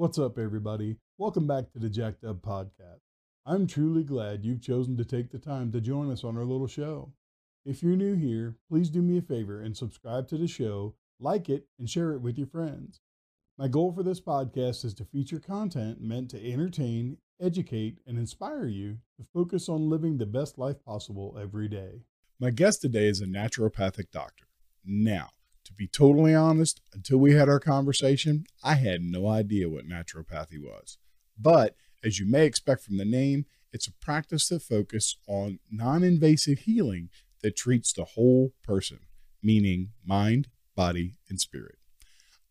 What's up, everybody? Welcome back to the Jacked Up Podcast. I'm truly glad you've chosen to take the time to join us on our little show. If you're new here, please do me a favor and subscribe to the show, like it, and share it with your friends. My goal for this podcast is to feature content meant to entertain, educate, and inspire you to focus on living the best life possible every day. My guest today is a naturopathic doctor. Now, to be totally honest, until we had our conversation, I had no idea what naturopathy was. But as you may expect from the name, it's a practice that focuses on non invasive healing that treats the whole person, meaning mind, body, and spirit.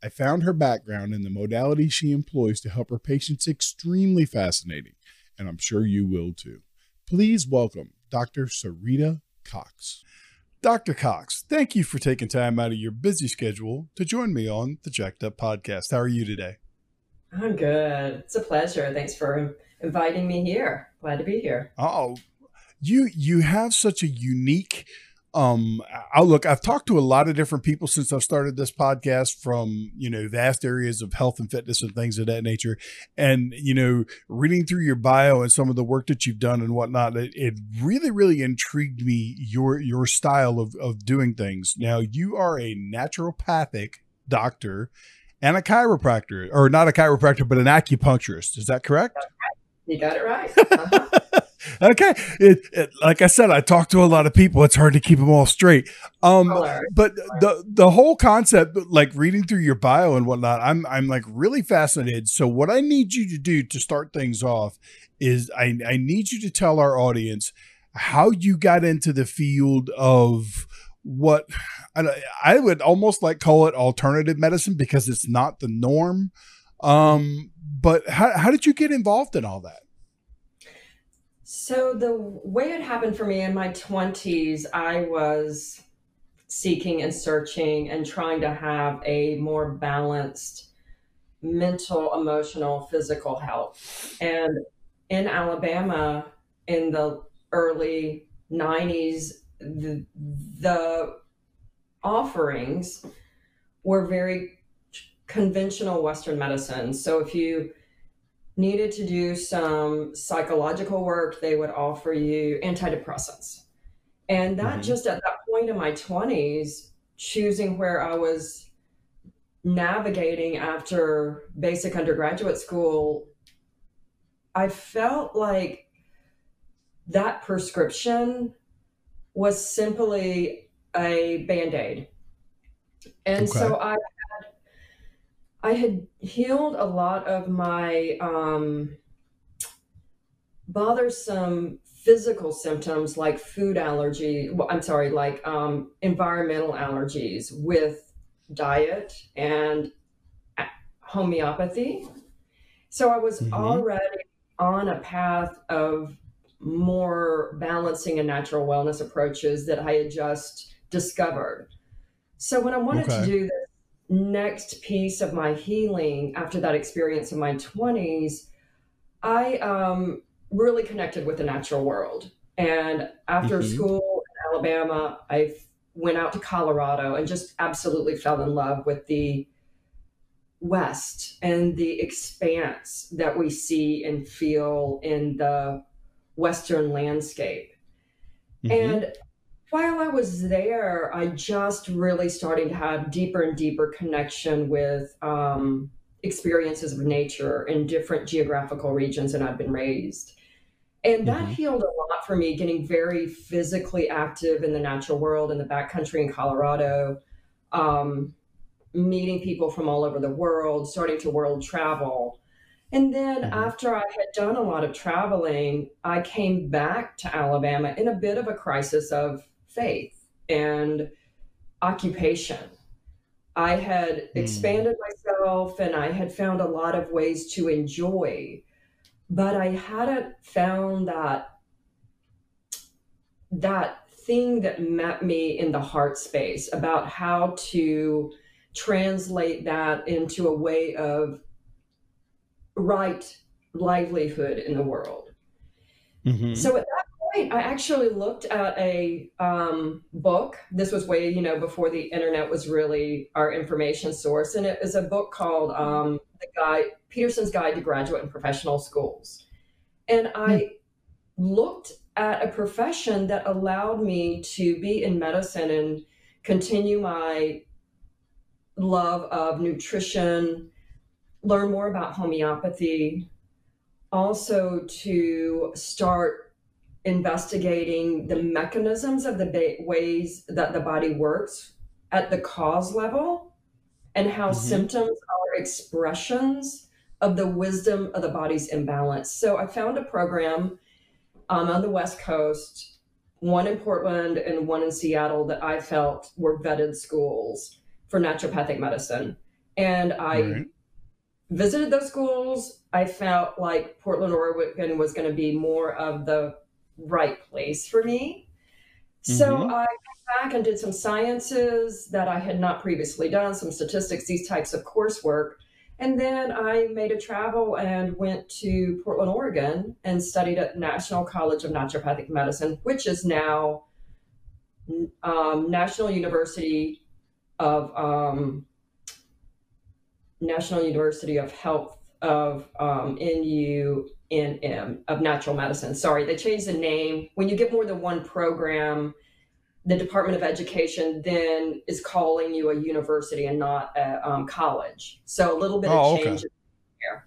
I found her background and the modality she employs to help her patients extremely fascinating, and I'm sure you will too. Please welcome Dr. Sarita Cox. Dr. Cox, thank you for taking time out of your busy schedule to join me on the Jacked Up podcast. How are you today? I'm good. It's a pleasure. Thanks for inviting me here. Glad to be here. Oh, you you have such a unique um outlook i've talked to a lot of different people since i've started this podcast from you know vast areas of health and fitness and things of that nature. And you know reading through your bio and some of the work that you've done and whatnot it, it really really intrigued me your your style of, of doing things. Now you are a naturopathic doctor and a chiropractor or not a chiropractor but an acupuncturist. Is that correct? You got it right. Uh-huh. Okay. It, it, like I said, I talk to a lot of people. It's hard to keep them all straight. Um, but the the whole concept, like reading through your bio and whatnot, I'm I'm like really fascinated. So what I need you to do to start things off is I I need you to tell our audience how you got into the field of what I would almost like call it alternative medicine because it's not the norm. Um, but how, how did you get involved in all that? So the way it happened for me in my 20s, I was seeking and searching and trying to have a more balanced mental, emotional, physical health. And in Alabama in the early 90s, the, the offerings were very conventional Western medicine. So if you needed to do some psychological work, they would offer you antidepressants. And that mm-hmm. just at that point in my 20s, choosing where I was navigating after basic undergraduate school, I felt like that prescription was simply a band aid. And okay. so I I had healed a lot of my um, bothersome physical symptoms like food allergy. Well, I'm sorry, like um, environmental allergies with diet and homeopathy. So I was mm-hmm. already on a path of more balancing and natural wellness approaches that I had just discovered. So when I wanted okay. to do this next piece of my healing after that experience in my 20s, I um, really connected with the natural world. And after mm-hmm. school in Alabama, I went out to Colorado and just absolutely fell in love with the West and the expanse that we see and feel in the Western landscape. Mm-hmm. And while I was there, I just really started to have deeper and deeper connection with um, experiences of nature in different geographical regions that I've been raised. And that mm-hmm. healed a lot for me, getting very physically active in the natural world in the backcountry in Colorado, um, meeting people from all over the world, starting to world travel. And then mm-hmm. after I had done a lot of traveling, I came back to Alabama in a bit of a crisis of faith and occupation. I had mm. expanded myself and I had found a lot of ways to enjoy, but I hadn't found that that thing that met me in the heart space about how to translate that into a way of right livelihood in the world. Mm-hmm. So at that point, I actually looked at a um, book. This was way, you know, before the internet was really our information source, and it was a book called um, "The Guide Peterson's Guide to Graduate and Professional Schools." And I hmm. looked at a profession that allowed me to be in medicine and continue my love of nutrition, learn more about homeopathy, also to start investigating the mechanisms of the ba- ways that the body works at the cause level and how mm-hmm. symptoms are expressions of the wisdom of the body's imbalance. So I found a program um, on the West Coast, one in Portland and one in Seattle that I felt were vetted schools for naturopathic medicine. And I right. visited those schools. I felt like Portland, Oregon was going to be more of the right place for me. Mm-hmm. So I went back and did some sciences that I had not previously done, some statistics, these types of coursework. And then I made a travel and went to Portland, Oregon, and studied at National College of Naturopathic Medicine, which is now um, National University of um, National University of Health of um, NUNM of Natural Medicine. Sorry, they changed the name. When you get more than one program, the Department of Education then is calling you a university and not a um, college. So a little bit oh, of change okay. there.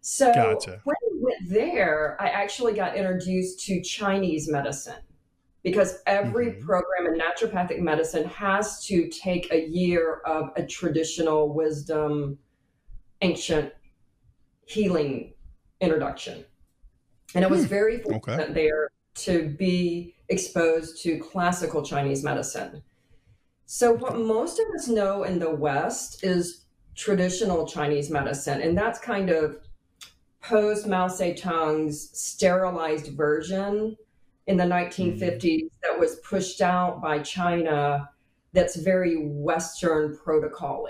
So gotcha. when I went there, I actually got introduced to Chinese medicine because every mm-hmm. program in naturopathic medicine has to take a year of a traditional wisdom, ancient healing introduction. And I was hmm. very fortunate okay. there to be exposed to classical Chinese medicine. So, what most of us know in the West is traditional Chinese medicine, and that's kind of post Mao Zedong's sterilized version in the 1950s mm-hmm. that was pushed out by China that's very Western protocol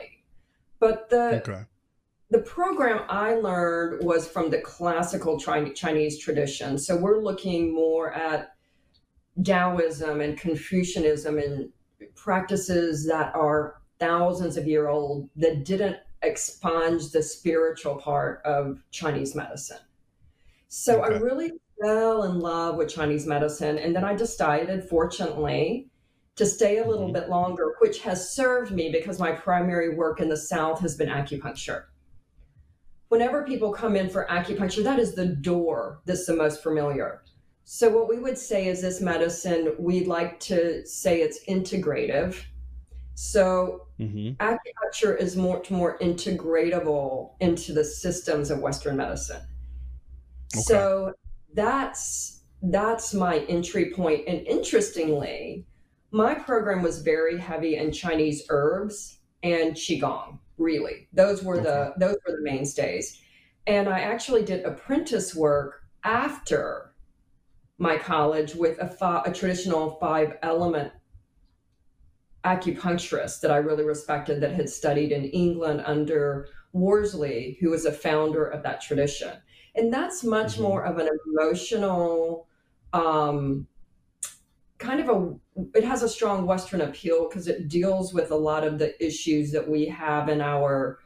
But the okay. The program I learned was from the classical Chinese tradition. So we're looking more at Taoism and Confucianism and practices that are thousands of year old that didn't expunge the spiritual part of Chinese medicine. So okay. I really fell in love with Chinese medicine. And then I decided, fortunately, to stay a little mm-hmm. bit longer, which has served me because my primary work in the South has been acupuncture. Whenever people come in for acupuncture, that is the door that's the most familiar. So, what we would say is this medicine, we'd like to say it's integrative. So, mm-hmm. acupuncture is much more integratable into the systems of Western medicine. Okay. So, that's that's my entry point. And interestingly, my program was very heavy in Chinese herbs and qigong. Really, those were okay. the those were the mainstays. And I actually did apprentice work after my college with a, a traditional five element acupuncturist that I really respected that had studied in England under Worsley, who was a founder of that tradition. And that's much mm-hmm. more of an emotional, um, kind of a, it has a strong Western appeal because it deals with a lot of the issues that we have in our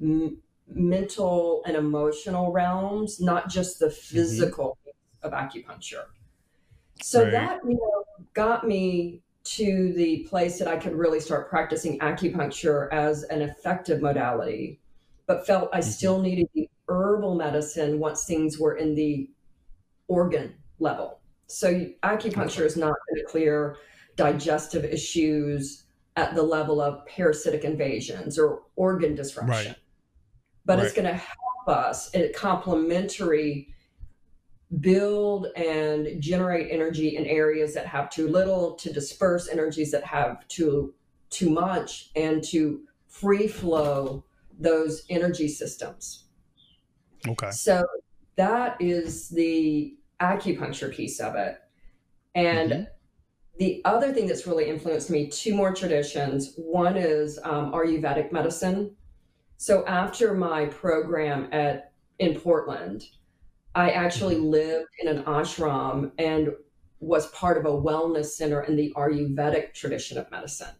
m- mental and emotional realms, not just the mm-hmm. physical mm-hmm. of acupuncture. So right. that you know got me to the place that I could really start practicing acupuncture as an effective modality, but felt I mm-hmm. still needed the herbal medicine once things were in the organ level. So acupuncture okay. is not going to clear digestive issues at the level of parasitic invasions or organ disruption. Right. But right. it's going to help us in complementary build and generate energy in areas that have too little to disperse energies that have too too much and to free flow those energy systems okay so that is the acupuncture piece of it and mm-hmm. The other thing that's really influenced me two more traditions one is um, ayurvedic medicine so after my program at in portland I actually lived in an ashram and was part of a wellness center in the Ayurvedic tradition of medicine.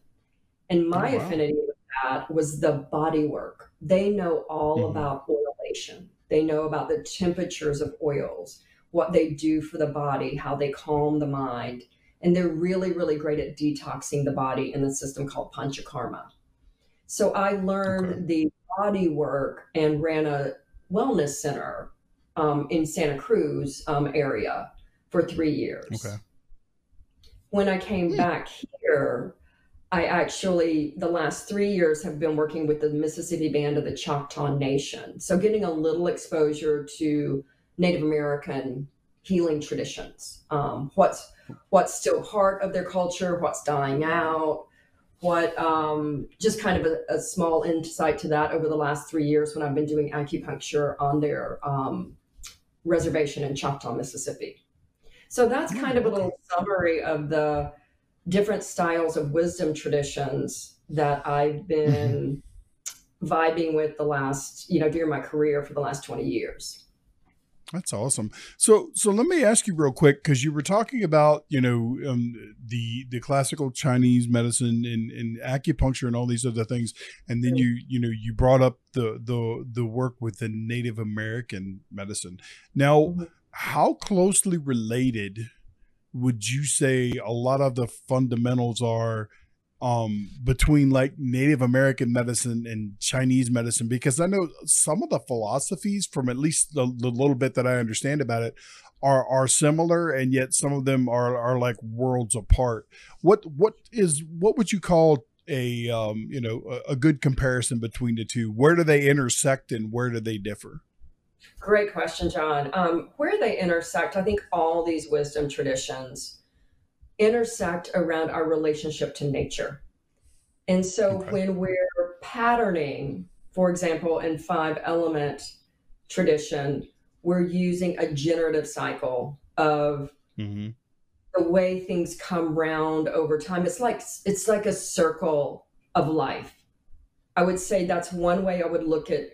And my oh, wow. affinity with that was the body work. They know all mm-hmm. about oleation. They know about the temperatures of oils, what they do for the body, how they calm the mind. And they're really, really great at detoxing the body in the system called panchakarma. So I learned okay. the body work and ran a wellness center um, in Santa Cruz um, area for three years. Okay. When I came hmm. back here, I actually, the last three years, have been working with the Mississippi Band of the Choctaw Nation. So, getting a little exposure to Native American healing traditions. Um, what's what's still part of their culture, what's dying out, what um, just kind of a, a, small insight to that over the last three years when I've been doing acupuncture on their um, reservation in Choctaw, Mississippi. So that's mm, kind of a little summary of the different styles of wisdom traditions that I've been mm-hmm. vibing with the last, you know, during my career for the last 20 years. That's awesome. So, so let me ask you real quick because you were talking about, you know, um, the the classical Chinese medicine and, and acupuncture and all these other things, and then you, you know, you brought up the the the work with the Native American medicine. Now, mm-hmm. how closely related would you say a lot of the fundamentals are? Um, between like Native American medicine and Chinese medicine because I know some of the philosophies from at least the, the, little bit that I understand about it are are similar and yet some of them are are like worlds apart. What what is what would you call a um, you know a, a good comparison between the two? Where do they intersect and where do they differ? Great question, John. Um, where they intersect, I think all these wisdom traditions intersect around our relationship to nature. And so okay. when we're patterning, for example, in five element tradition, we're using a generative cycle of mm-hmm. the way things come round over time. It's like it's like a circle of life. I would say that's one way I would look at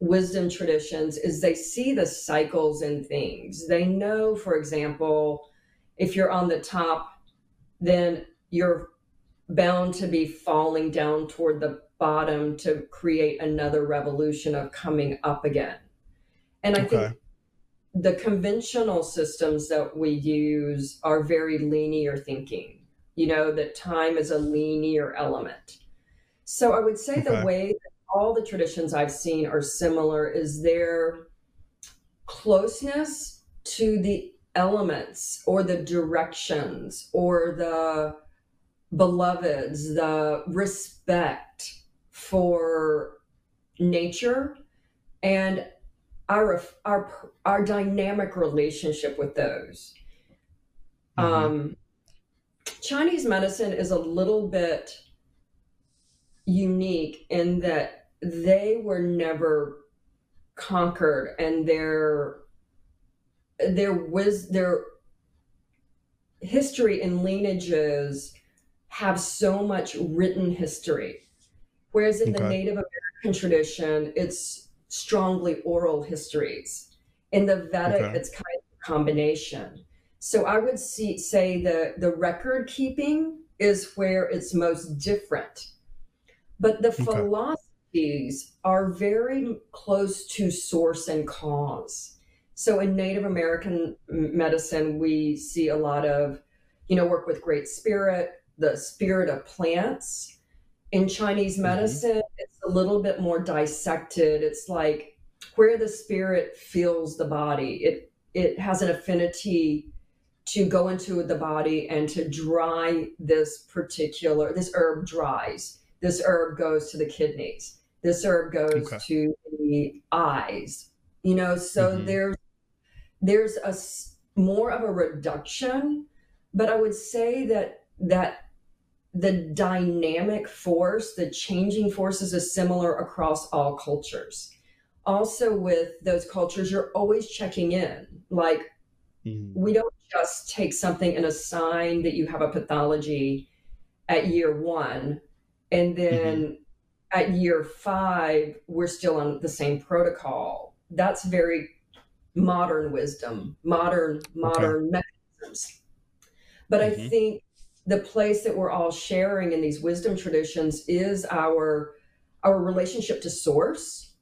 wisdom traditions is they see the cycles in things. They know, for example, if you're on the top then you're bound to be falling down toward the bottom to create another revolution of coming up again. And I okay. think the conventional systems that we use are very linear thinking, you know, that time is a linear element. So I would say okay. the way that all the traditions I've seen are similar is their closeness to the elements or the directions or the beloveds, the respect for nature and our our our dynamic relationship with those. Mm-hmm. Um, Chinese medicine is a little bit unique in that they were never conquered and their there was their history and lineages have so much written history whereas in okay. the native american tradition it's strongly oral histories in the vedic okay. it's kind of a combination so i would see, say the the record keeping is where it's most different but the okay. philosophies are very close to source and cause so in Native American medicine, we see a lot of, you know, work with Great Spirit, the spirit of plants. In Chinese mm-hmm. medicine, mm-hmm. it's a little bit more dissected. It's like where the spirit feels the body. It it has an affinity to go into the body and to dry this particular this herb dries. This herb goes to the kidneys. This herb goes okay. to the eyes. You know, so mm-hmm. there's there's a more of a reduction, but I would say that that the dynamic force, the changing forces is similar across all cultures. Also, with those cultures, you're always checking in. Like, mm-hmm. we don't just take something and assign that you have a pathology at year one, and then mm-hmm. at year five, we're still on the same protocol. That's very modern wisdom, modern modern okay. mechanisms. But mm-hmm. I think the place that we're all sharing in these wisdom traditions is our our relationship to source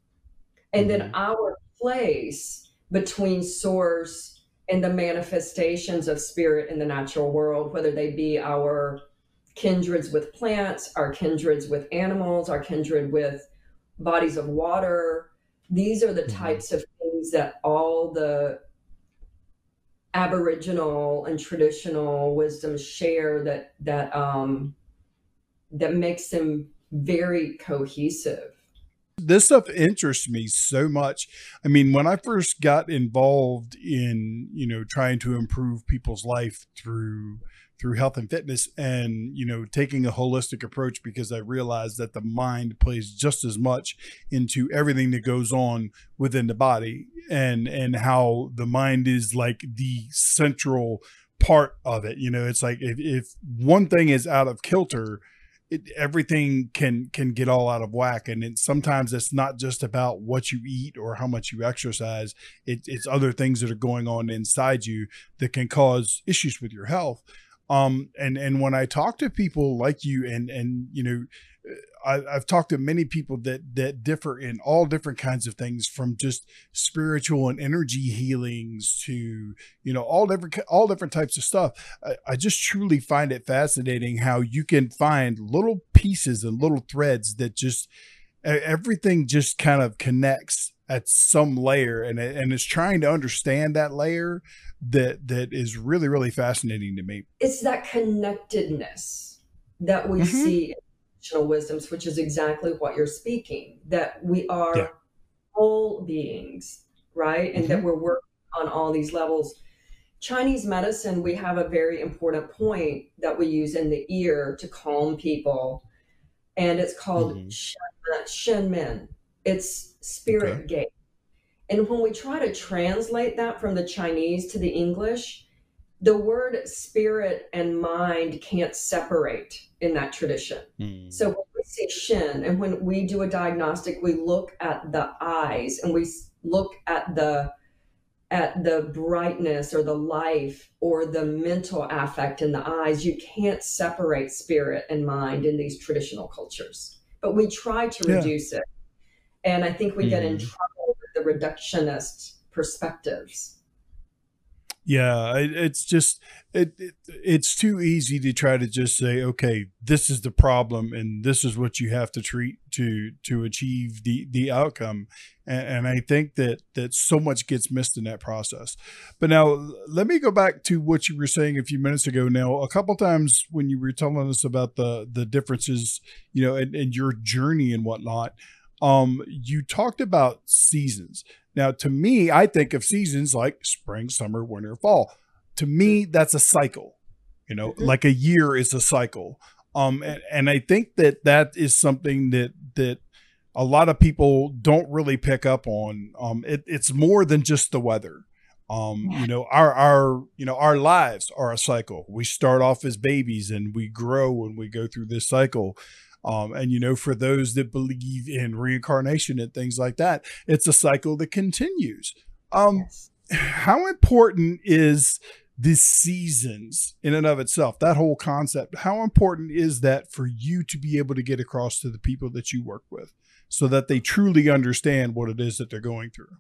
and mm-hmm. then our place between source and the manifestations of spirit in the natural world whether they be our kindreds with plants our kindreds with animals our kindred with bodies of water these are the mm-hmm. types of things that all the aboriginal and traditional wisdom share that that um that makes them very cohesive. This stuff interests me so much. I mean when i first got involved in you know trying to improve people's life through through health and fitness and you know taking a holistic approach because i realized that the mind plays just as much into everything that goes on within the body and and how the mind is like the central part of it. You know it's like if, if one thing is out of kilter it, everything can can get all out of whack. And it, sometimes it's not just about what you eat or how much you exercise. It, it's other things that are going on inside you that can cause issues with your health um, and and when I talk to people like you, and and you know, I, have talked to many people that that differ in all different kinds of things, from just spiritual and energy healings to you know all different all different types of stuff. I, I just truly find it fascinating how you can find little pieces and little threads that just everything just kind of connects at some layer and and is trying to understand that layer that that is really really fascinating to me. It's that connectedness that we mm-hmm. see in traditional wisdoms, which is exactly what you're speaking. That we are yeah. whole beings, right, and mm-hmm. that we're working on all these levels. Chinese medicine, we have a very important point that we use in the ear to calm people, and it's called mm-hmm. shen, shen men. It's spirit okay. gate and when we try to translate that from the Chinese to the English, the word spirit and mind can't separate in that tradition. Mm. So when we say shen, and when we do a diagnostic, we look at the eyes and we look at the at the brightness or the life or the mental affect in the eyes. You can't separate spirit and mind in these traditional cultures, but we try to yeah. reduce it. And I think we mm. get in trouble with the reductionist perspectives. Yeah, it, it's just it, it, it's too easy to try to just say, okay, this is the problem, and this is what you have to treat to to achieve the the outcome. And, and I think that that so much gets missed in that process. But now let me go back to what you were saying a few minutes ago. Now, a couple times when you were telling us about the the differences, you know, and, and your journey and whatnot um, you talked about seasons. Now, to me, I think of seasons like spring, summer, winter, fall. To me, that's a cycle. You know, mm-hmm. like a year is a cycle. Um, and, and I think that that is something that that a lot of people don't really pick up on. Um, it, it's more than just the weather. Um, you know, our our you know our lives are a cycle. We start off as babies and we grow and we go through this cycle. Um, and you know, for those that believe in reincarnation and things like that, it's a cycle that continues. Um, yes. How important is the seasons in and of itself? That whole concept. How important is that for you to be able to get across to the people that you work with, so that they truly understand what it is that they're going through?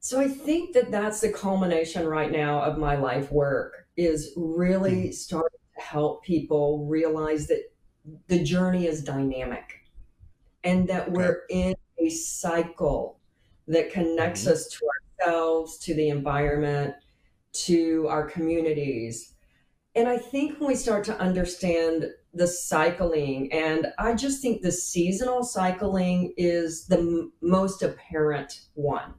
So I think that that's the culmination right now of my life work is really mm. starting to help people realize that the journey is dynamic and that we're in a cycle that connects mm-hmm. us to ourselves, to the environment, to our communities. And I think when we start to understand the cycling, and I just think the seasonal cycling is the m- most apparent one.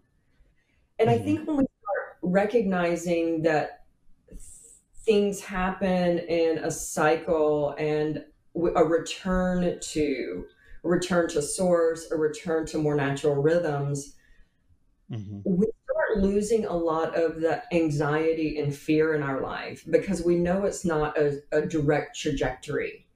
And mm-hmm. I think when we start recognizing that things happen in a cycle and a return to a return to source, a return to more natural rhythms, mm-hmm. we start losing a lot of the anxiety and fear in our life because we know it's not a, a direct trajectory.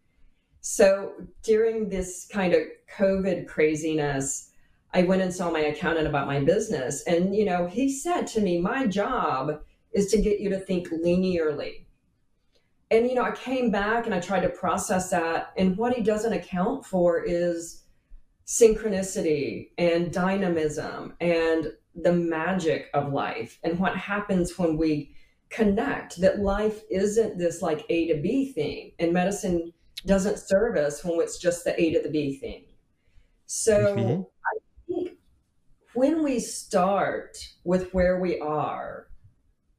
So during this kind of COVID craziness, I went and saw my accountant about my business. And, you know, he said to me, My job is to get you to think linearly and you know, I came back and I tried to process that. And what he doesn't account for is synchronicity and dynamism and the magic of life and what happens when we connect that life isn't this like A to B thing. And medicine doesn't serve us when it's just the A to the B thing. So mm-hmm. I think when we start with where we are,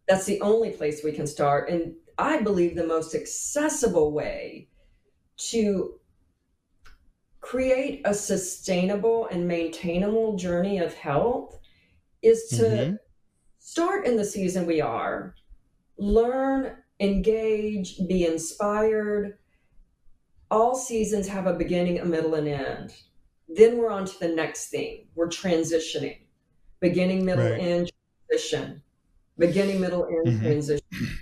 that's the only place we can start. And I believe the most accessible way to create a sustainable and maintainable journey of health is to mm-hmm. start in the season we are, learn, engage, be inspired. All seasons have a beginning, a middle, and end. Then we're on to the next thing. We're transitioning. Beginning, middle, right. end, transition. Beginning, middle, end, mm-hmm. transition.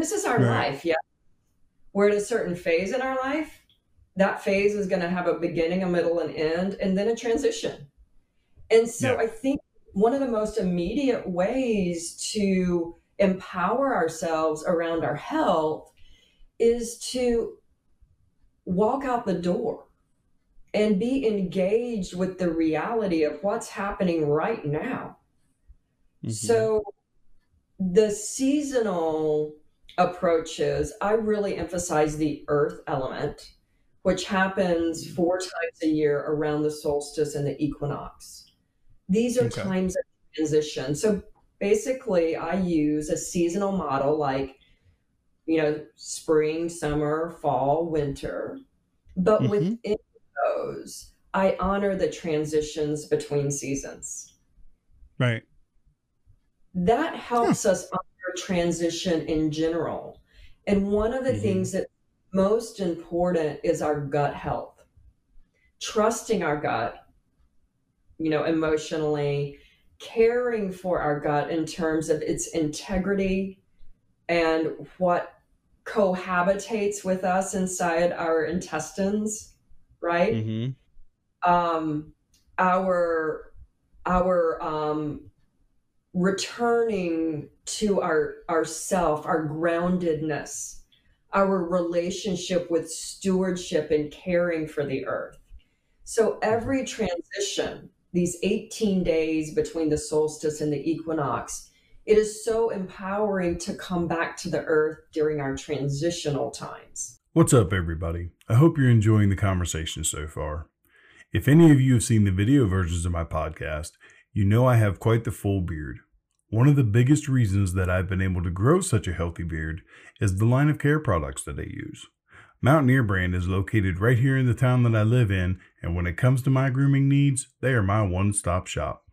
This is our right. life, yeah. We're at a certain phase in our life. That phase is going to have a beginning, a middle, and end, and then a transition. And so yeah. I think one of the most immediate ways to empower ourselves around our health is to walk out the door and be engaged with the reality of what's happening right now. Mm-hmm. So, the seasonal approaches, I really emphasize the earth element, which happens mm-hmm. four times a year around the solstice and the equinox. These are okay. times of transition. So, basically, I use a seasonal model like, you know, spring, summer, fall, winter. But mm-hmm. within those, I honor the transitions between seasons. Right. That helps huh. us transition in general. And one of the mm-hmm. things that most important is our gut health. Trusting our gut, you know, emotionally, caring for our gut in terms of its integrity and what cohabitates with us inside our intestines right? Mm-hmm. Um, our our um, returning to our our self, our groundedness, our relationship with stewardship and caring for the earth. So every transition, these 18 days between the solstice and the equinox, it is so empowering to come back to the earth during our transitional times. What's up, everybody? I hope you're enjoying the conversation so far. If any of you have seen the video versions of my podcast, you know I have quite the full beard. One of the biggest reasons that I've been able to grow such a healthy beard is the line of care products that I use. Mountaineer brand is located right here in the town that I live in, and when it comes to my grooming needs, they are my one stop shop.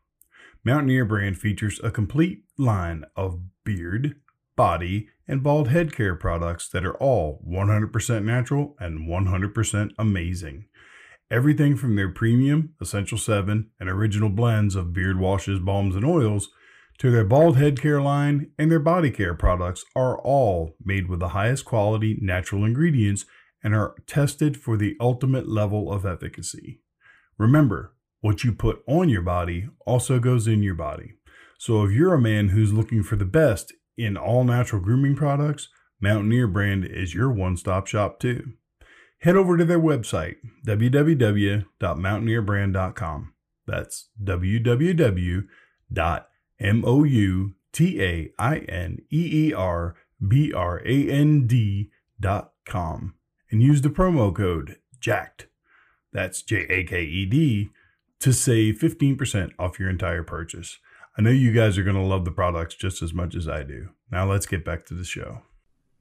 Mountaineer brand features a complete line of beard, body, and bald head care products that are all 100% natural and 100% amazing. Everything from their premium, Essential 7, and original blends of beard washes, balms, and oils to their bald head care line and their body care products are all made with the highest quality natural ingredients and are tested for the ultimate level of efficacy. Remember, what you put on your body also goes in your body. So if you're a man who's looking for the best in all natural grooming products, Mountaineer brand is your one stop shop too. Head over to their website, www.mountaineerbrand.com. That's www.mountaineerbrand.com and use the promo code JACKED. That's J A K E D to save 15% off your entire purchase. I know you guys are going to love the products just as much as I do. Now let's get back to the show.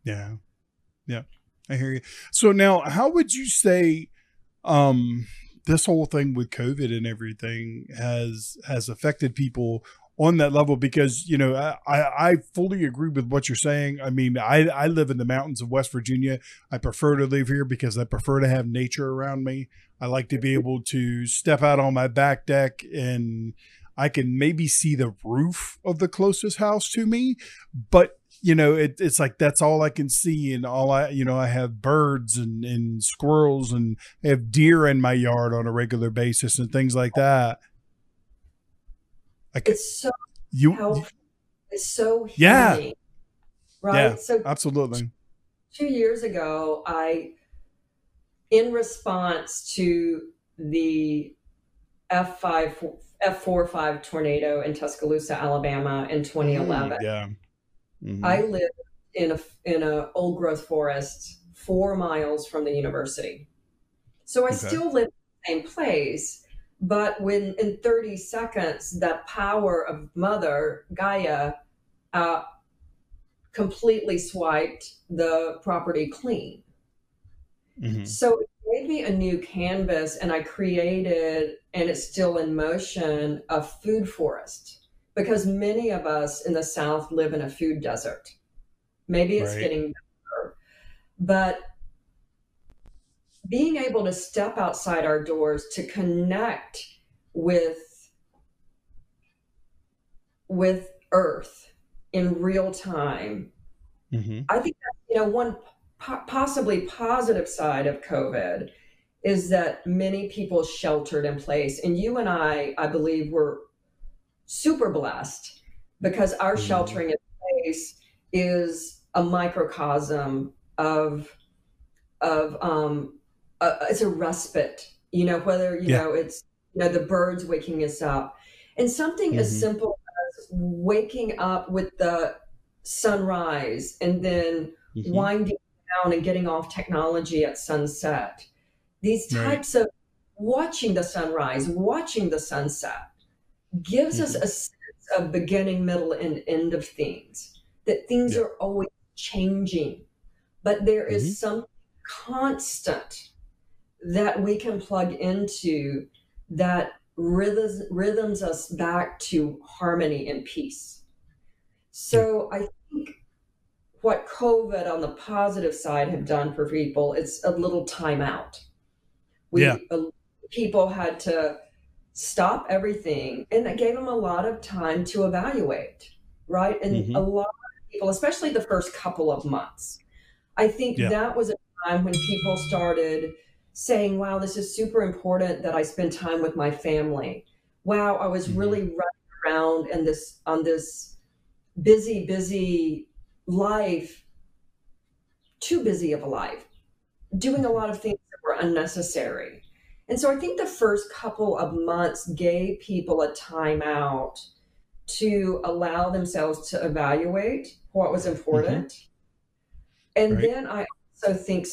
Yeah. Yeah. I hear you. So now how would you say um this whole thing with COVID and everything has has affected people on that level because you know I, I fully agree with what you're saying. I mean, I I live in the mountains of West Virginia. I prefer to live here because I prefer to have nature around me. I like to be mm-hmm. able to step out on my back deck and I can maybe see the roof of the closest house to me, but you know, it, it's like that's all I can see, and all I, you know, I have birds and, and squirrels, and I have deer in my yard on a regular basis, and things like that. Can, it's so you, helpful. It's so healing, yeah, right. Yeah, so absolutely. two years ago, I, in response to the F5 F4 5 tornado in Tuscaloosa, Alabama in 2011. Mm, yeah. Mm-hmm. I lived in a in a old growth forest 4 miles from the university. So I okay. still live in the same place, but when in 30 seconds that power of mother Gaia uh, completely swiped the property clean. Mm-hmm. So it gave me a new canvas, and I created, and it's still in motion, a food forest because many of us in the South live in a food desert. Maybe it's right. getting better, but being able to step outside our doors to connect with with earth in real time mm-hmm. i think that you know one po- possibly positive side of covid is that many people sheltered in place and you and i i believe were super blessed because our mm-hmm. sheltering in place is a microcosm of of um uh, it's a respite you know whether you yeah. know it's you know the birds waking us up and something mm-hmm. as simple as waking up with the sunrise and then mm-hmm. winding down and getting off technology at sunset these types right. of watching the sunrise watching the sunset gives mm-hmm. us a sense of beginning middle and end of things that things yeah. are always changing but there is mm-hmm. some constant that we can plug into that rhythms rhythms us back to harmony and peace. So I think what COVID on the positive side have done for people, it's a little timeout. We yeah. people had to stop everything and it gave them a lot of time to evaluate, right? And mm-hmm. a lot of people, especially the first couple of months, I think yeah. that was a time when people started saying, wow, this is super important that I spend time with my family. Wow, I was mm-hmm. really running around and this on this busy, busy life, too busy of a life, doing a lot of things that were unnecessary. And so I think the first couple of months gave people a timeout to allow themselves to evaluate what was important. Mm-hmm. And right. then I also think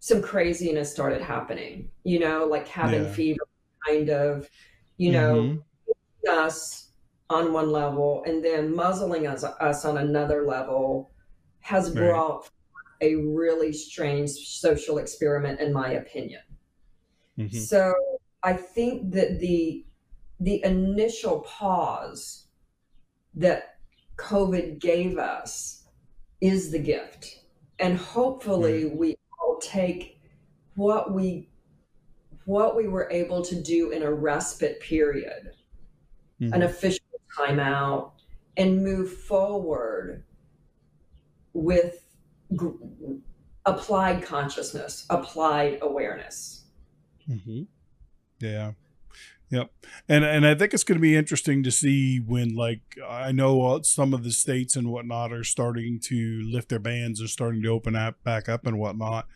some craziness started happening, you know, like cabin yeah. fever kind of, you know, mm-hmm. us on one level and then muzzling us, us on another level has right. brought a really strange social experiment in my opinion. Mm-hmm. So I think that the the initial pause that COVID gave us is the gift. And hopefully right. we take what we what we were able to do in a respite period, mm-hmm. an official timeout, and move forward with g- applied consciousness, applied awareness. Mm-hmm. Yeah. Yep. And and I think it's going to be interesting to see when like I know some of the states and whatnot are starting to lift their bans and starting to open up back up and whatnot.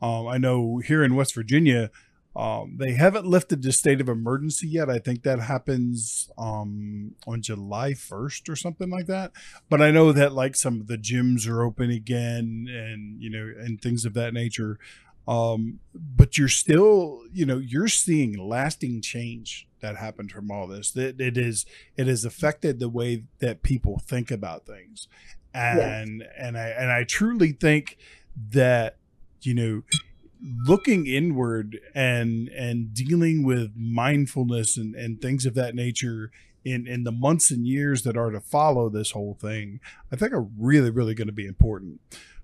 Um, I know here in West Virginia, um, they haven't lifted the state of emergency yet. I think that happens um, on July 1st or something like that. But I know that like some of the gyms are open again and, you know, and things of that nature um but you're still you know you're seeing lasting change that happened from all this. That it is it has affected the way that people think about things. And yes. and i and i truly think that you know looking inward and and dealing with mindfulness and and things of that nature in in the months and years that are to follow this whole thing i think are really really going to be important.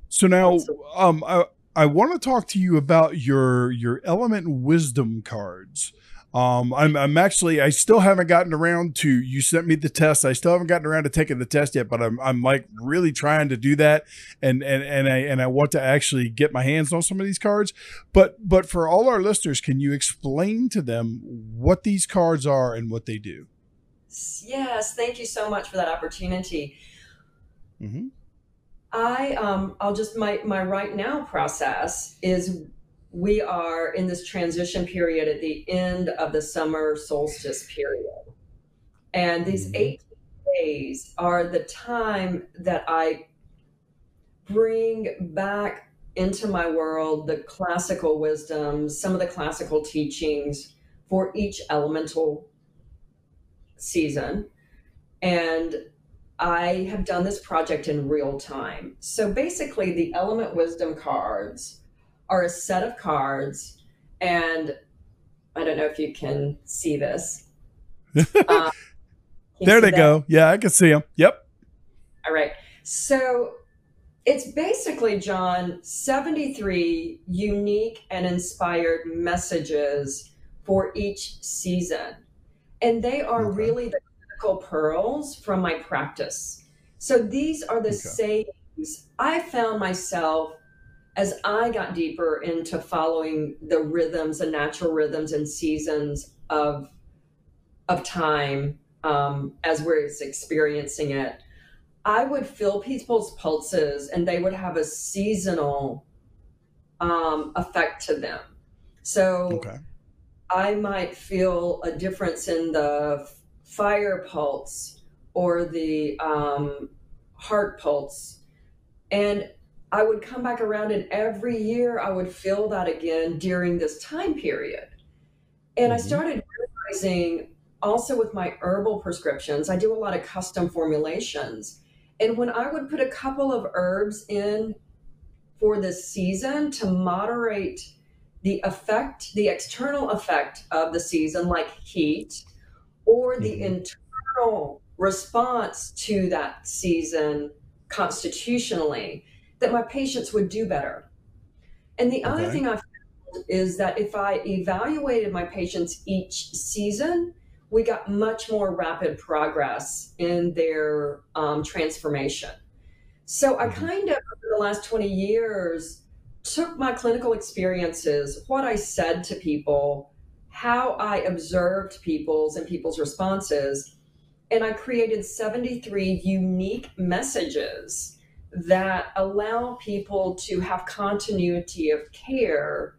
So now um I, I want to talk to you about your your element wisdom cards. Um, I'm, I'm actually, I still haven't gotten around to, you sent me the test. I still haven't gotten around to taking the test yet, but I'm, I'm like really trying to do that. And, and, and I, and I want to actually get my hands on some of these cards. But, but for all our listeners, can you explain to them what these cards are and what they do? Yes. Thank you so much for that opportunity. Mm-hmm I um I'll just my my right now process is we are in this transition period at the end of the summer solstice period. And these mm-hmm. eight days are the time that I bring back into my world the classical wisdom, some of the classical teachings for each elemental season. And I have done this project in real time. So basically, the element wisdom cards are a set of cards, and I don't know if you can see this. um, there they go. Yeah, I can see them. Yep. All right. So it's basically, John, 73 unique and inspired messages for each season. And they are okay. really the clinical pearls from my practice. So these are the okay. sayings I found myself as I got deeper into following the rhythms and natural rhythms and seasons of of time um, as we're experiencing it, I would feel people's pulses and they would have a seasonal um, effect to them. So okay. I might feel a difference in the fire pulse or the um, heart pulse. And I would come back around, and every year I would feel that again during this time period. And mm-hmm. I started realizing also with my herbal prescriptions, I do a lot of custom formulations. And when I would put a couple of herbs in for this season to moderate the effect, the external effect of the season, like heat, or the mm-hmm. internal response to that season constitutionally, that my patients would do better. And the okay. other thing I found is that if I evaluated my patients each season, we got much more rapid progress in their um, transformation. So I mm-hmm. kind of, over the last 20 years, took my clinical experiences, what I said to people, how I observed people's and people's responses, and I created 73 unique messages that allow people to have continuity of care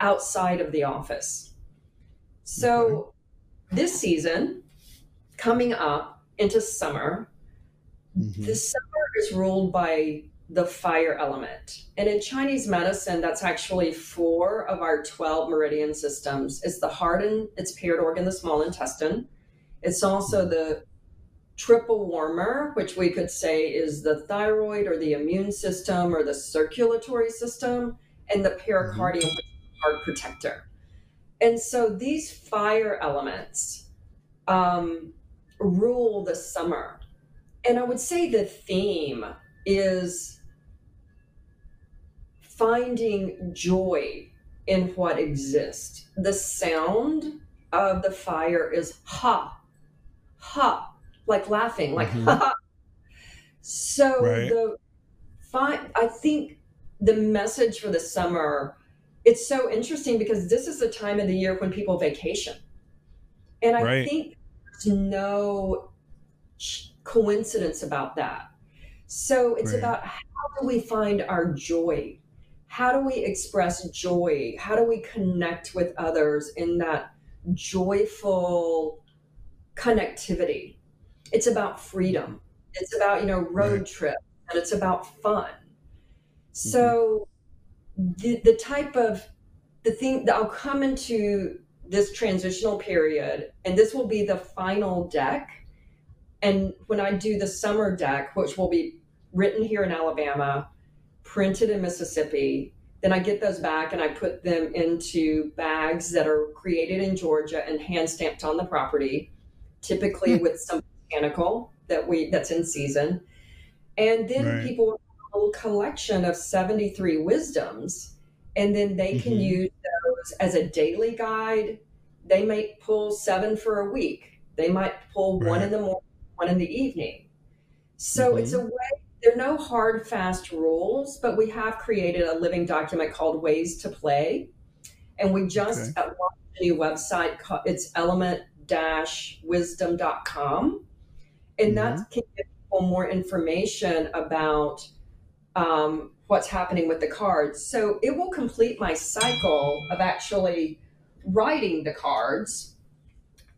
outside of the office. So this season, coming up into summer, mm-hmm. the summer is ruled by the fire element. And in Chinese medicine, that's actually four of our 12 meridian systems. It's the heart and its paired organ, the small intestine. It's also the triple warmer, which we could say is the thyroid or the immune system or the circulatory system, and the pericardium, mm-hmm. heart protector. And so these fire elements um, rule the summer. And I would say the theme is finding joy in what exists. The sound of the fire is ha, ha, like laughing, like mm-hmm. ha. So right. the fine, I think the message for the summer it's so interesting because this is the time of the year when people vacation. And I right. think there's no coincidence about that. So it's right. about how do we find our joy? How do we express joy? How do we connect with others in that joyful connectivity? It's about freedom. It's about, you know, road trip and it's about fun. Mm-hmm. So the, the type of the thing that I'll come into this transitional period, and this will be the final deck. And when I do the summer deck, which will be written here in Alabama, printed in Mississippi, then I get those back and I put them into bags that are created in Georgia and hand stamped on the property, typically hmm. with some botanical that we that's in season. And then right. people whole collection of 73 wisdoms and then they can mm-hmm. use those as a daily guide they might pull seven for a week they might pull right. one in the morning one in the evening so mm-hmm. it's a way there are no hard fast rules but we have created a living document called ways to play and we just okay. launched a new website it's element wisdom.com and mm-hmm. that can give people more information about um, what's happening with the cards. So it will complete my cycle of actually writing the cards.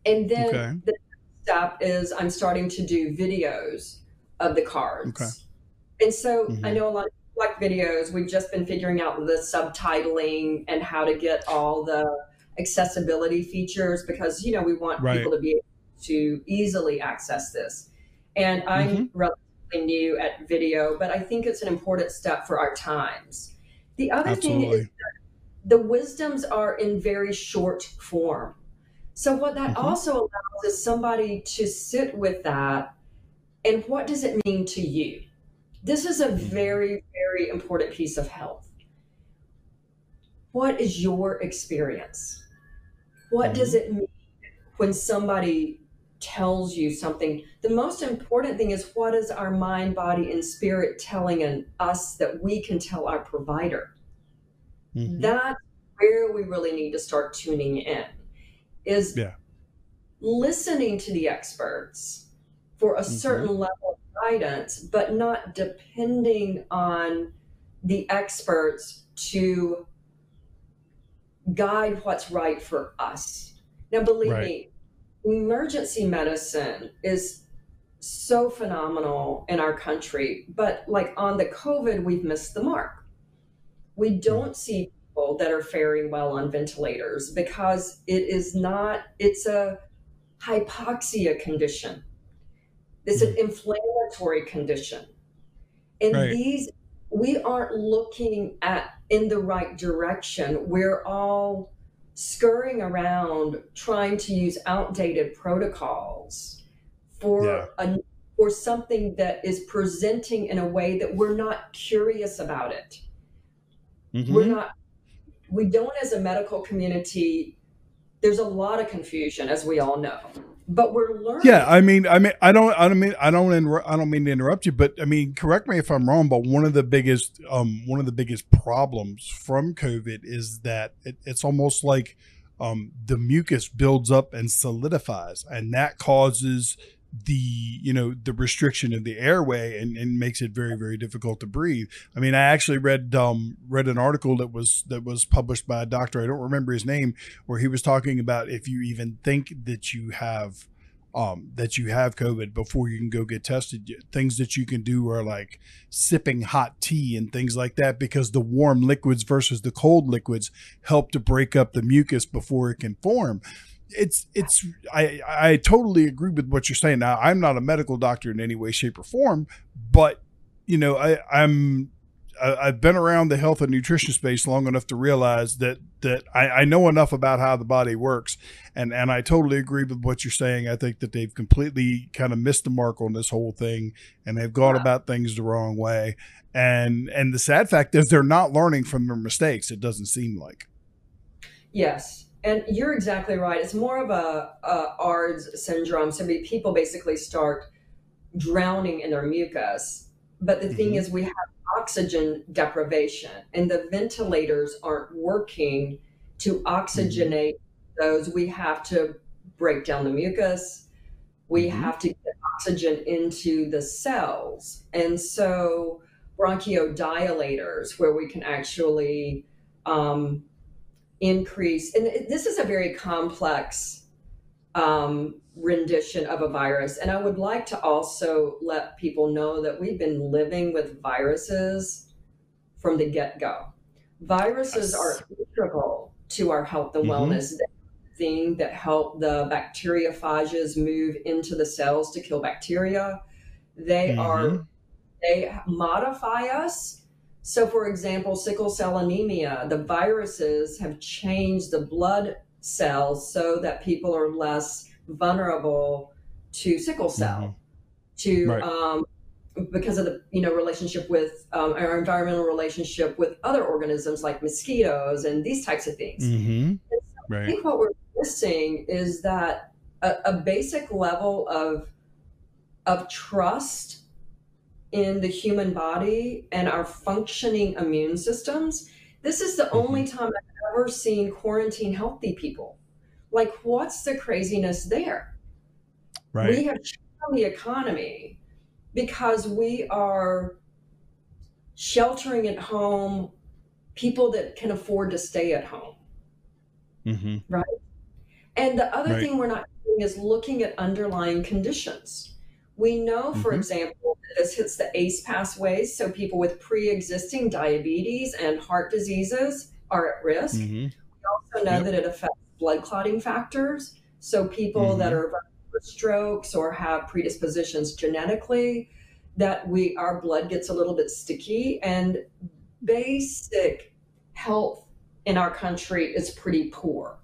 And then okay. the next step is I'm starting to do videos of the cards. Okay. And so mm-hmm. I know a lot of like videos. We've just been figuring out the subtitling and how to get all the accessibility features because you know we want right. people to be able to easily access this. And I'm mm-hmm. relatively new at video, but I think it's an important step for our times. The other Absolutely. thing is the wisdoms are in very short form. So what that mm-hmm. also allows is somebody to sit with that and what does it mean to you? This is a mm-hmm. very, very important piece of health. What is your experience? What mm-hmm. does it mean when somebody tells you something? The most important thing is what is our mind, body, and spirit telling in us that we can tell our provider? Mm-hmm. That's where we really need to start tuning in is yeah. listening to the experts for a mm-hmm. certain level guidance, but not depending on the experts to guide what's right for us. Now, believe right. me, emergency medicine is so phenomenal in our country, but like on the COVID, we've missed the mark. We don't see people that are faring well on ventilators because it is not, it's a hypoxia condition. It's an hmm. inflammatory condition. And right. these, we aren't looking at in the right direction. We're all scurrying around trying to use outdated protocols for yeah. a for something that is presenting in a way that we're not curious about it. Mm-hmm. We're not we don't as a medical community there's a lot of confusion as we all know but we're learning. Yeah i mean i mean i don't i don't mean i don't inter- i don't mean to interrupt you but i mean correct me if i'm wrong but one of the biggest um one of the biggest problems from covid is that it, it's almost like um the mucus builds up and solidifies and that causes the you know the restriction of the airway and, and makes it very very difficult to breathe. I mean i actually read um read an article that was that was published by a doctor i don't remember his name where he was talking about if you even think that you have um that you have covid before you can go get tested things that you can do are like sipping hot tea and things like that because the warm liquids versus the cold liquids help to break up the mucus before it can form it's it's I I totally agree with what you're saying. Now I'm not a medical doctor in any way, shape, or form, but you know I I'm I've been around the health and nutrition space long enough to realize that that I, I, know enough about how the body works, and and I totally agree with what you're saying. I think that they've completely kind of missed the mark on this whole thing, and they've gone about things the wrong way. And and the sad fact is they're not learning from their mistakes. It doesn't seem like. Yes, and you're exactly right. It's more of a, a ARDS syndrome. So people basically start drowning in their mucus. But the mm-hmm. thing is, we have oxygen deprivation, and the ventilators aren't working to oxygenate mm-hmm. those. We have to break down the mucus. We mm-hmm. have to get oxygen into the cells. And so, bronchodilators, where we can actually um, increase, and this is a very complex um, rendition of a virus. And I would like to also let people know that we've been living with viruses from the get go. Viruses yes. are integral to our health and mm-hmm. wellness. Thing that help the bacteriophages move into the cells to kill bacteria. They mm-hmm. are they modify us so, for example, sickle cell anemia, the viruses have changed the blood cells so that people are less vulnerable to sickle cell, mm-hmm. to right. um, because of the you know relationship with um, our environmental relationship with other organisms like mosquitoes and these types of things. Mm-hmm. So right. I think what we're missing is that a, a basic level of of trust in the human body and our functioning immune systems, this is the mm-hmm. only time I've ever seen quarantine healthy people. Like, what's the craziness there? Right. We have shown the economy because we are sheltering at home, people that can afford to stay at home. Mm-hmm. Right. And the other Right. thing we're not doing is looking at underlying conditions. We know, for Mhm. example, that this hits the ACE pathways. So people with pre existing diabetes and heart diseases are at risk. Mm-hmm. also know Yep. that it affects blood clotting factors. So people that Mhm. are strokes or have predispositions genetically, that we our blood gets a little bit sticky and basic health in our country is pretty poor,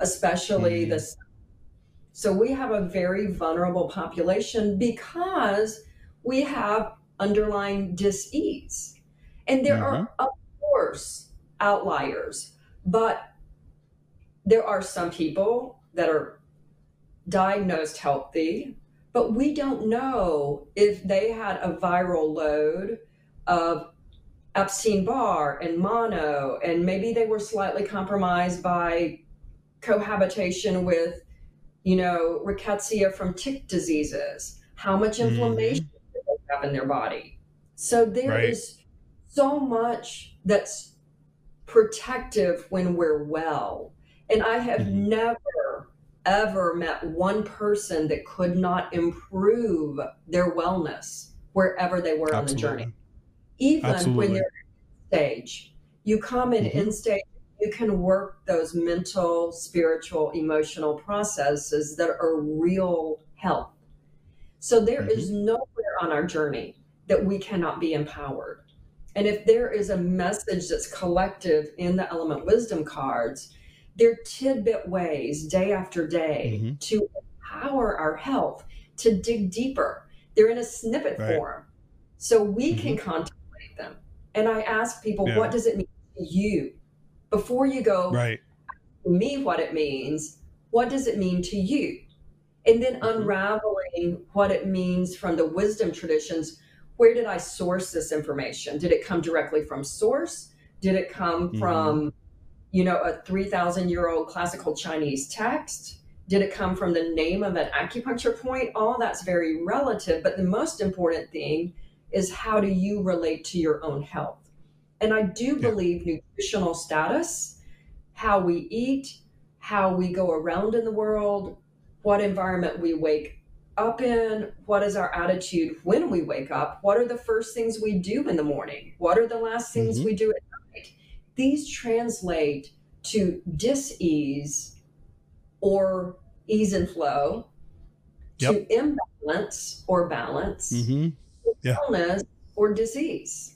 especially Mhm. the so we have a very vulnerable population because we have underlying disease. And there are mm-hmm. of course outliers, but there are some people that are diagnosed healthy, but we don't know if they had a viral load of Epstein Barr and mono, and maybe they were slightly compromised by cohabitation with, you know, rickettsia from tick diseases. How much Mhm. inflammation do they have in their body? So there is Right. so much that's protective when we're well. And I have Mhm. never, ever met one person that could not improve their wellness wherever they were on the journey. Absolutely. Even when Absolutely. you're in stage, you come in Mhm. in stage, you can work those mental, spiritual, emotional processes that are real health. So there Mm-hmm. is nowhere on our journey that we cannot be empowered. And if there is a message that's collective in the element wisdom cards, they're tidbit ways day after day Mhm. to empower our health, to dig deeper. They're in a snippet Right. form. So we can contemplate them. And I ask people, Yeah. what does it mean to you? Before you go, Right. me what it means, what does it mean to you? And then Mhm. unraveling what it means from the wisdom traditions. Where did I source this information? Did it come directly from source? Did it come Mhm. from, you know, a 3,000 year old classical Chinese text? Did it come from the name of an acupuncture point? All that's very relative. But the most important thing is how do you relate to your own health? And I do Yeah. believe nutritional status, how we eat, how we go around in the world, what environment we wake up in, what is our attitude when we wake up, what are the first things we do in the morning, what are the last things Mhm. we do at night. These translate to dis-ease or ease and flow, to imbalance or balance, Mm-hmm. Yeah. illness or disease.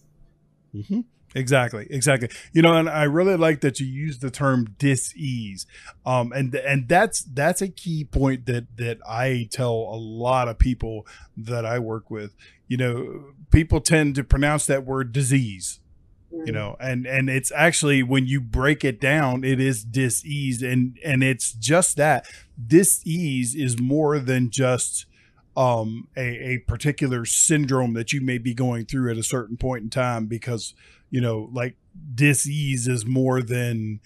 Mm-hmm. Exactly, exactly. You know, and I really like that you use the term dis-ease, um, and and that's that's a key point that that I tell a lot of people that I work with. You know, people tend to pronounce that word disease, you know and and it's actually when you break it down it is dis-ease and and it's just that dis-ease is more than just um a, a particular syndrome that you may be going through at a certain point in time because you know like dis-ease is more than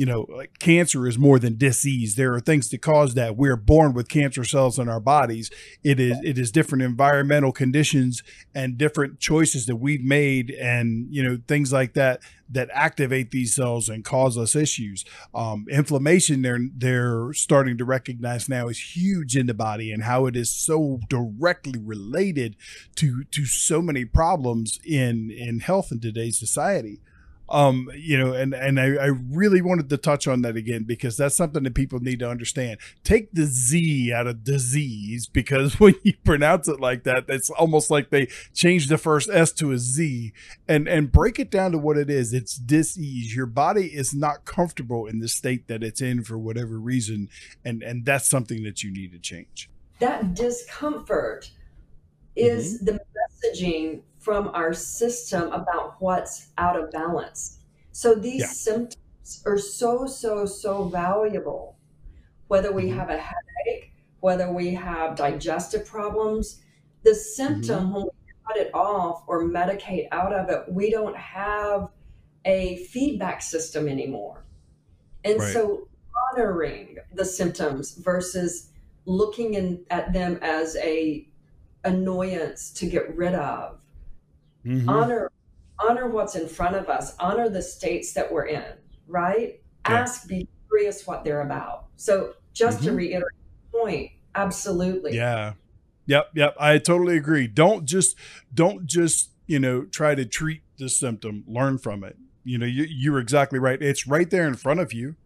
you know like cancer is more than disease. There are things that cause that. We're born with cancer cells in our bodies. It is it is different environmental conditions and different choices that we've made and you know things like that that activate these cells and cause us issues. Um, inflammation they're they're starting to recognize now is huge in the body and how it is so directly related to to so many problems in in health in today's society um you know and and I, I really wanted to touch on that again because that's something that people need to understand. Take the z out of disease because when you pronounce it like that it's almost like they changed the first s to a z. And and break it down to what it is. It's dis-ease. Your body is not comfortable in the state that it's in for whatever reason. And and that's something that you need to change. That discomfort is the messaging from our system about what's out of balance. So these Yeah. symptoms are so, so, so valuable. Whether we Mhm. have a headache, whether we have digestive problems, the symptom, Mm-hmm. when we cut it off or medicate out of it, we don't have a feedback system anymore. And Right. so honoring the symptoms versus looking in, at them as a annoyance to get rid of Mhm. honor honor what's in front of us, honor the states that we're in, right? Yeah. Ask, be curious what they're about. So, just mm-hmm. to reiterate the point, absolutely. Yeah. Yep, yep. I totally agree. Don't just don't just, you know, try to treat the symptom, learn from it. You know, you you're exactly right. It's right there in front of you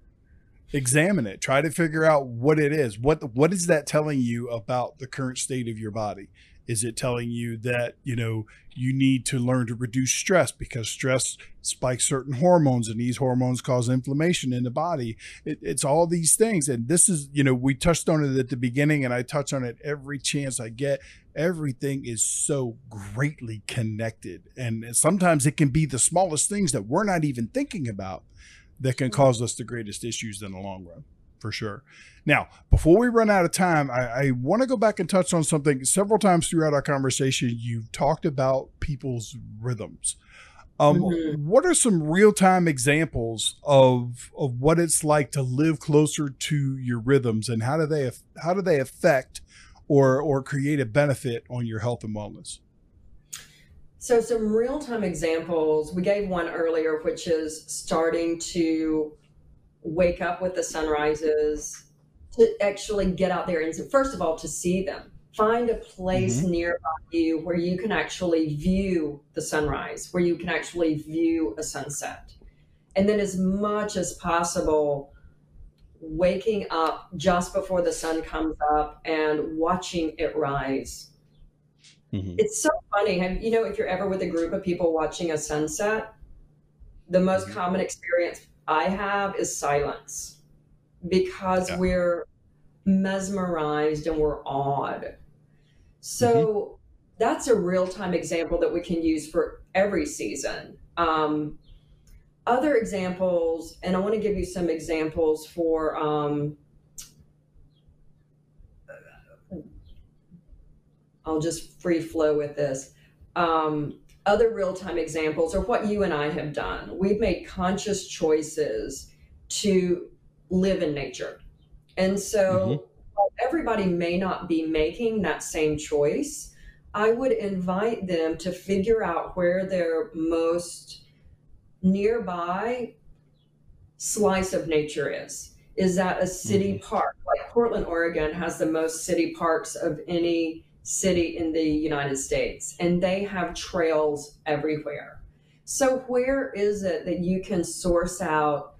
examine it. Try to figure out what it is. What what is that telling you about the current state of your body? Is it telling you that you know you need to learn to reduce stress because stress spikes certain hormones and these hormones cause inflammation in the body? It, it's all these things. And this is you know we touched on it at the beginning and i touch on it every chance i get. Everything is so greatly connected. And sometimes it can be the smallest things that we're not even thinking about that can cause us the greatest issues in the long run for sure. Now, before we run out of time, I, I want to go back and touch on something. Several times throughout our conversation, you've talked about people's rhythms. Um, mm-hmm. What are some real time examples of of what it's like to live closer to your rhythms, and how do they how do they affect or or create a benefit on your health and wellness? So, some real time examples. We gave one earlier, which is starting to wake up with the sunrises, to actually get out there and, first of all, to see them. Find a place mm-hmm. nearby you where you can actually view the sunrise, where you can actually view a sunset. And then, as much as possible, waking up just before the sun comes up and watching it rise. Mm-hmm. It's so funny. Have, you know, if you're ever with a group of people watching a sunset, the most mm-hmm. common experience I have is silence because yeah. we're mesmerized and we're awed. So mm-hmm. that's a real time example that we can use for every season. Um, other examples, and I want to give you some examples for. Um, I'll just free flow with this. Um, other real time examples are what you and I have done. We've made conscious choices to live in nature. And so mm-hmm. everybody may not be making that same choice. I would invite them to figure out where their most nearby slice of nature is. Is that a city mm-hmm. park? Like Portland, Oregon has the most city parks of any city in the United States, and they have trails everywhere. So, where is it that you can source out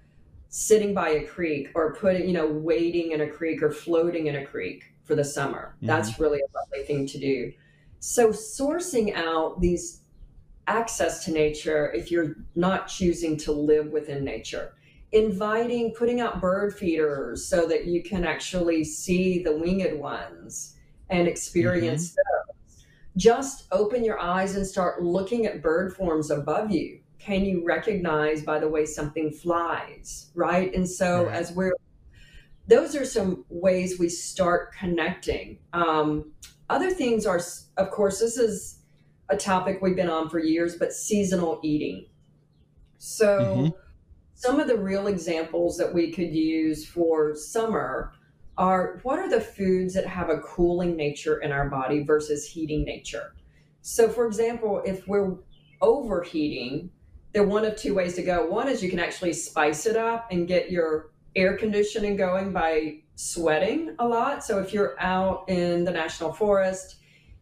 sitting by a creek or putting, you know, wading in a creek or floating in a creek for the summer? Mm-hmm. That's really a lovely thing to do. So, sourcing out these access to nature if you're not choosing to live within nature inviting putting out bird feeders so that you can actually see the winged ones and experience mm-hmm. those. Just open your eyes and start looking at bird forms above you. Can you recognize by the way something flies, right? And so, right. as we're, those are some ways we start connecting. Um, other things are, of course, this is a topic we've been on for years, but seasonal eating. So, mm-hmm. some of the real examples that we could use for summer are what are the foods that have a cooling nature in our body versus heating nature? So, for example, if we're overheating, there are one of two ways to go. One is you can actually spice it up and get your air conditioning going by sweating a lot. So, if you're out in the national forest,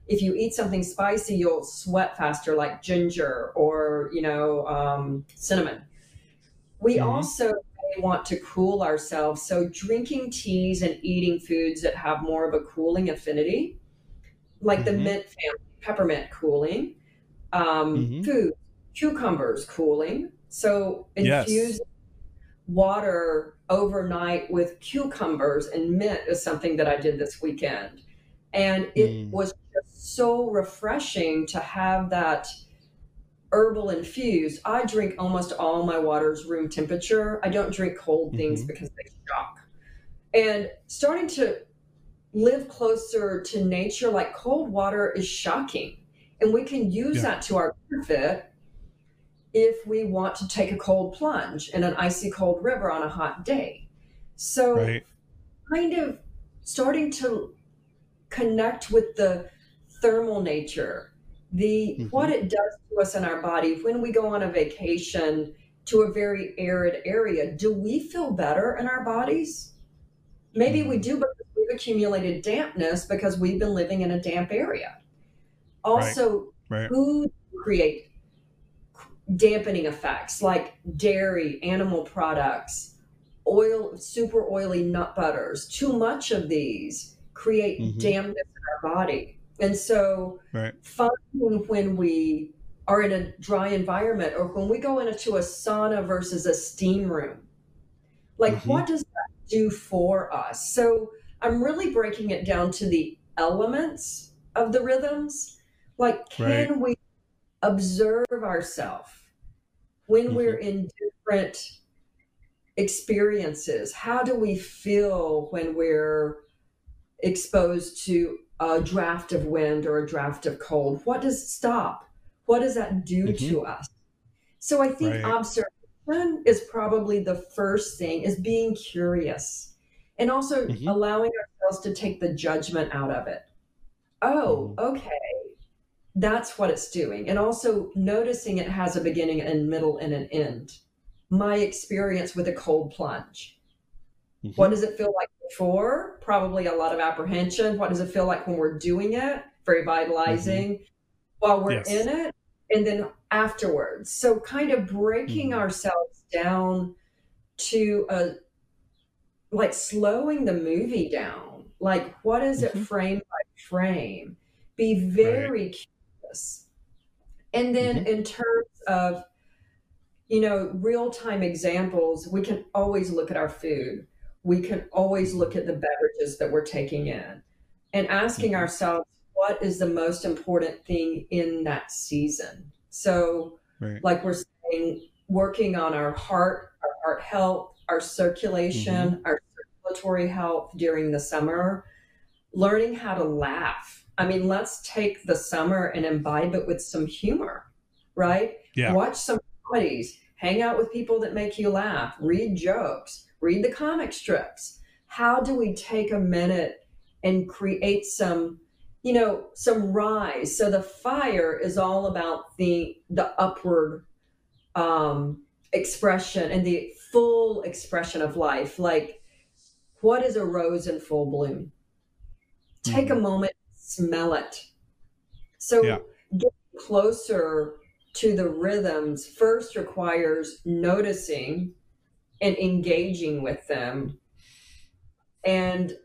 if you eat something spicy, you'll sweat faster, like ginger or you know um, cinnamon. We mm-hmm. also want to cool ourselves. So, drinking teas and eating foods that have more of a cooling affinity, like mm-hmm. the mint family, peppermint cooling, um, mm-hmm. food, cucumbers cooling. So, infuse yes. water overnight with cucumbers and mint is something that I did this weekend. And it mm. was just so refreshing to have that herbal infused, I drink almost all my waters room temperature. I don't drink cold things mm-hmm. because they shock. And starting to live closer to nature, like cold water is shocking. And we can use yeah. that to our benefit if we want to take a cold plunge in an icy cold river on a hot day. So, right. kind of starting to connect with the thermal nature the mm-hmm. what it does to us in our body when we go on a vacation to a very arid area do we feel better in our bodies maybe mm-hmm. we do because we've accumulated dampness because we've been living in a damp area also right. Right. food create dampening effects like dairy animal products oil super oily nut butters too much of these create mm-hmm. dampness in our body and so right. finding when we are in a dry environment or when we go into a sauna versus a steam room, like mm-hmm. what does that do for us? So I'm really breaking it down to the elements of the rhythms. Like, can right. we observe ourselves when mm-hmm. we're in different experiences? How do we feel when we're exposed to a draft of wind or a draft of cold? What does stop? What does that do mm-hmm. to us? So I think right. observation is probably the first thing is being curious and also mm-hmm. allowing ourselves to take the judgment out of it. Oh, mm-hmm. okay. That's what it's doing. And also noticing it has a beginning and middle and an end. My experience with a cold plunge. Mm-hmm. What does it feel like before? Probably a lot of apprehension. What does it feel like when we're doing it? Very vitalizing. Mm-hmm. While we're yes. in it, and then afterwards. So, kind of breaking mm-hmm. ourselves down to a like slowing the movie down. Like, what is mm-hmm. it frame by frame? Be very right. curious. And then, mm-hmm. in terms of, you know, real time examples, we can always look at our food we can always look at the beverages that we're taking in and asking mm-hmm. ourselves what is the most important thing in that season so right. like we're saying working on our heart our heart health our circulation mm-hmm. our circulatory health during the summer learning how to laugh i mean let's take the summer and imbibe it with some humor right yeah. watch some comedies hang out with people that make you laugh read jokes read the comic strips. How do we take a minute and create some, you know, some rise? So the fire is all about the the upward um, expression and the full expression of life. Like, what is a rose in full bloom? Take mm-hmm. a moment, smell it. So yeah. getting closer to the rhythms first requires noticing and engaging with them and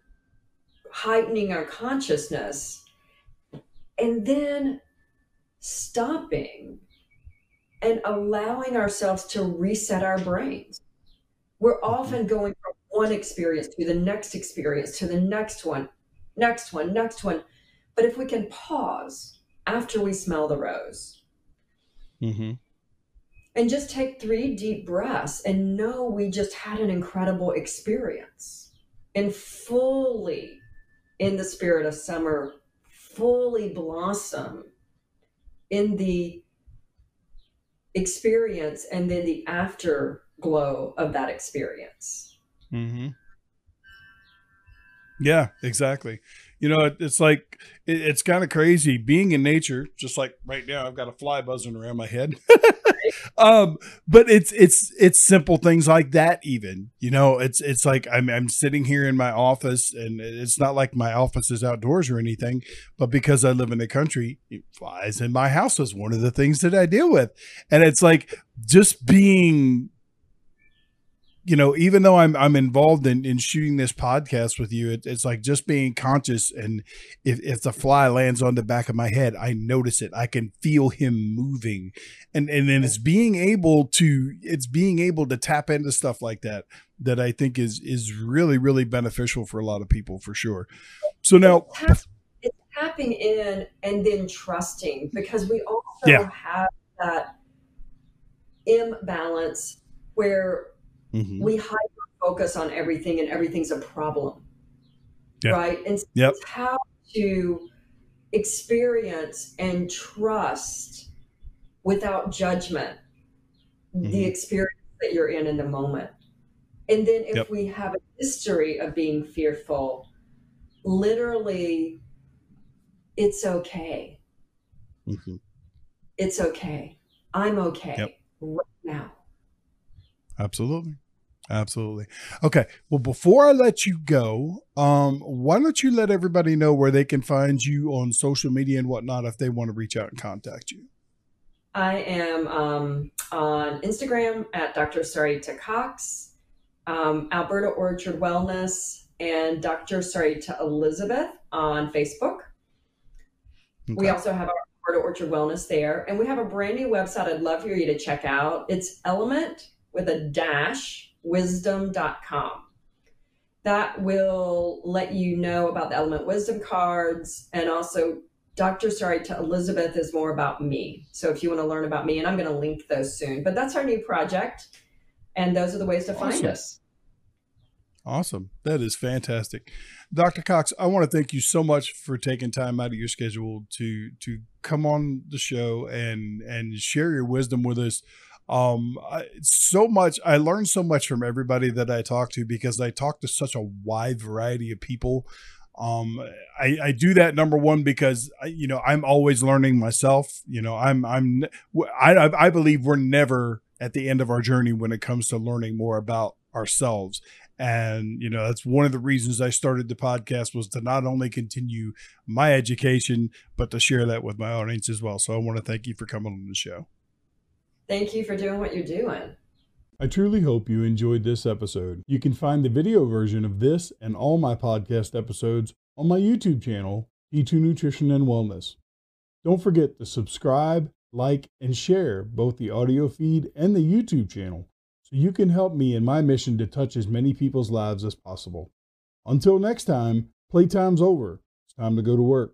heightening our consciousness and then stopping and allowing ourselves to reset our brains. We're often going from one experience to the next experience to the next one, next one, next one. But if we can pause after we smell the rose, mm-hmm and just take three deep breaths and know we just had an incredible experience and fully in the spirit of summer fully blossom in the experience and then the afterglow of that experience mm-hmm. yeah exactly you know, it, it's like it, it's kind of crazy being in nature. Just like right now, I've got a fly buzzing around my head. um, but it's it's it's simple things like that. Even you know, it's it's like I'm I'm sitting here in my office, and it's not like my office is outdoors or anything, but because I live in the country, flies in my house is one of the things that I deal with, and it's like just being you know, even though I'm I'm involved in, in shooting this podcast with you, it, it's like just being conscious. And if if the fly lands on the back of my head, I notice it. I can feel him moving, and and then it's being able to it's being able to tap into stuff like that that I think is is really really beneficial for a lot of people for sure. So now. It's tapping in and then trusting because we also yeah. have that imbalance where mm-hmm. we hyper focus on everything and everything's a problem. Yeah. Right. And so yep. how to experience and trust without judgment mm-hmm. the experience that you're in in the moment. And then if yep. we have a history of being fearful, literally, it's okay. mm-hmm. it's okay. I'm okay yep. right now. Absolutely. Absolutely. Okay. Well, before I let you go, um, why don't you let everybody know where they can find you on social media and whatnot if they want to reach out and contact you? I am um, on Instagram at Dr. Sarita Cox, um, Alberta Orchard Wellness, and Dr. Sarita Elizabeth on Facebook. Okay. We also have our Alberta Orchard Wellness there, and we have a brand new website I'd love for you to check out. It's Element with a dash wisdom.com. That will let you know about the Element Wisdom cards and also Dr. Sarita Elizabeth is more about me. So if you want to learn about me, and I'm going to link those soon, but that's our new project. And those are the ways to awesome. find us. Awesome. That is fantastic. Dr. Cox, I want to thank you so much for taking time out of your schedule to to come on the show and and share your wisdom with us um I, so much i learned so much from everybody that i talk to because i talk to such a wide variety of people. Um i i do that number one because I, you know i'm always learning myself. You know i'm i'm i i believe we're never at the end of our journey when it comes to learning more about ourselves. And you know that's one of the reasons i started the podcast was to not only continue my education but to share that with my audience as well. So i want to thank you for coming on the show Thank you for doing what you're doing. I truly hope you enjoyed this episode. You can find the video version of this and all my podcast episodes on my YouTube channel, T2 Nutrition and Wellness. Don't forget to subscribe, like, and share both the audio feed and the YouTube channel so you can help me in my mission to touch as many people's lives as possible. Until next time, playtime's over. It's time to go to work.